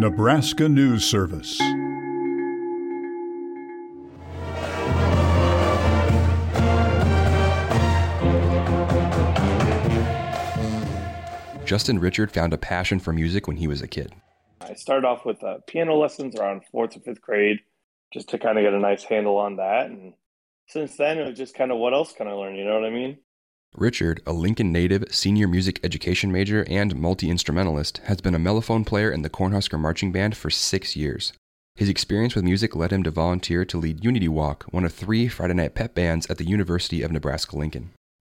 Nebraska News Service. Justin Richard found a passion for music when he was a kid. I started off with uh, piano lessons around fourth or fifth grade, just to kind of get a nice handle on that. And since then, it was just kind of what else can I learn? You know what I mean? Richard, a Lincoln native, senior music education major, and multi instrumentalist, has been a mellophone player in the Cornhusker Marching Band for six years. His experience with music led him to volunteer to lead Unity Walk, one of three Friday night pep bands at the University of Nebraska Lincoln.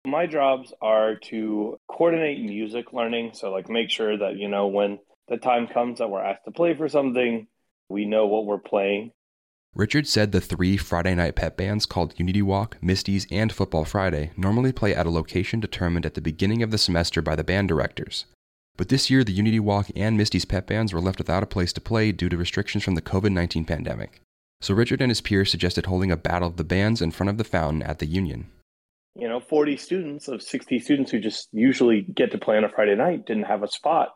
My jobs are to coordinate music learning. So, like, make sure that, you know, when the time comes that we're asked to play for something, we know what we're playing. Richard said the three Friday night pep bands called Unity Walk, Misty's, and Football Friday normally play at a location determined at the beginning of the semester by the band directors. But this year, the Unity Walk and Misty's pep bands were left without a place to play due to restrictions from the COVID 19 pandemic. So Richard and his peers suggested holding a battle of the bands in front of the fountain at the Union. You know, 40 students of 60 students who just usually get to play on a Friday night didn't have a spot.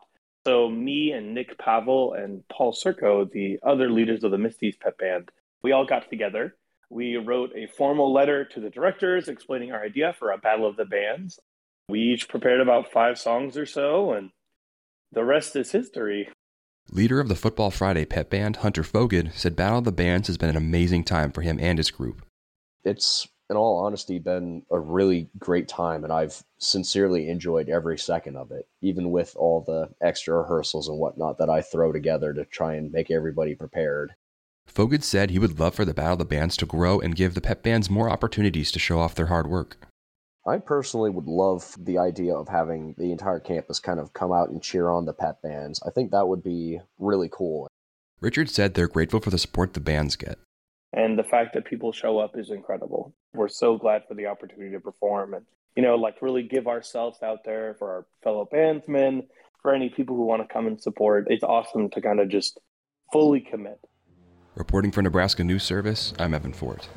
So, me and Nick Pavel and Paul Circo, the other leaders of the Misty's pep band, we all got together. We wrote a formal letter to the directors explaining our idea for a battle of the bands. We each prepared about five songs or so, and the rest is history. Leader of the Football Friday pep band, Hunter Foged, said Battle of the Bands has been an amazing time for him and his group. It's, in all honesty, been a really great time, and I've sincerely enjoyed every second of it, even with all the extra rehearsals and whatnot that I throw together to try and make everybody prepared. Foged said he would love for the Battle of the Bands to grow and give the pep bands more opportunities to show off their hard work. I personally would love the idea of having the entire campus kind of come out and cheer on the pep bands. I think that would be really cool. Richard said they're grateful for the support the bands get. And the fact that people show up is incredible. We're so glad for the opportunity to perform and, you know, like really give ourselves out there for our fellow bandsmen, for any people who want to come and support. It's awesome to kind of just fully commit. Reporting for Nebraska News Service, I'm Evan Fort.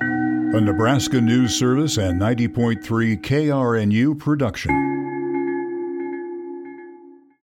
A Nebraska News Service and 90.3 KRNU production.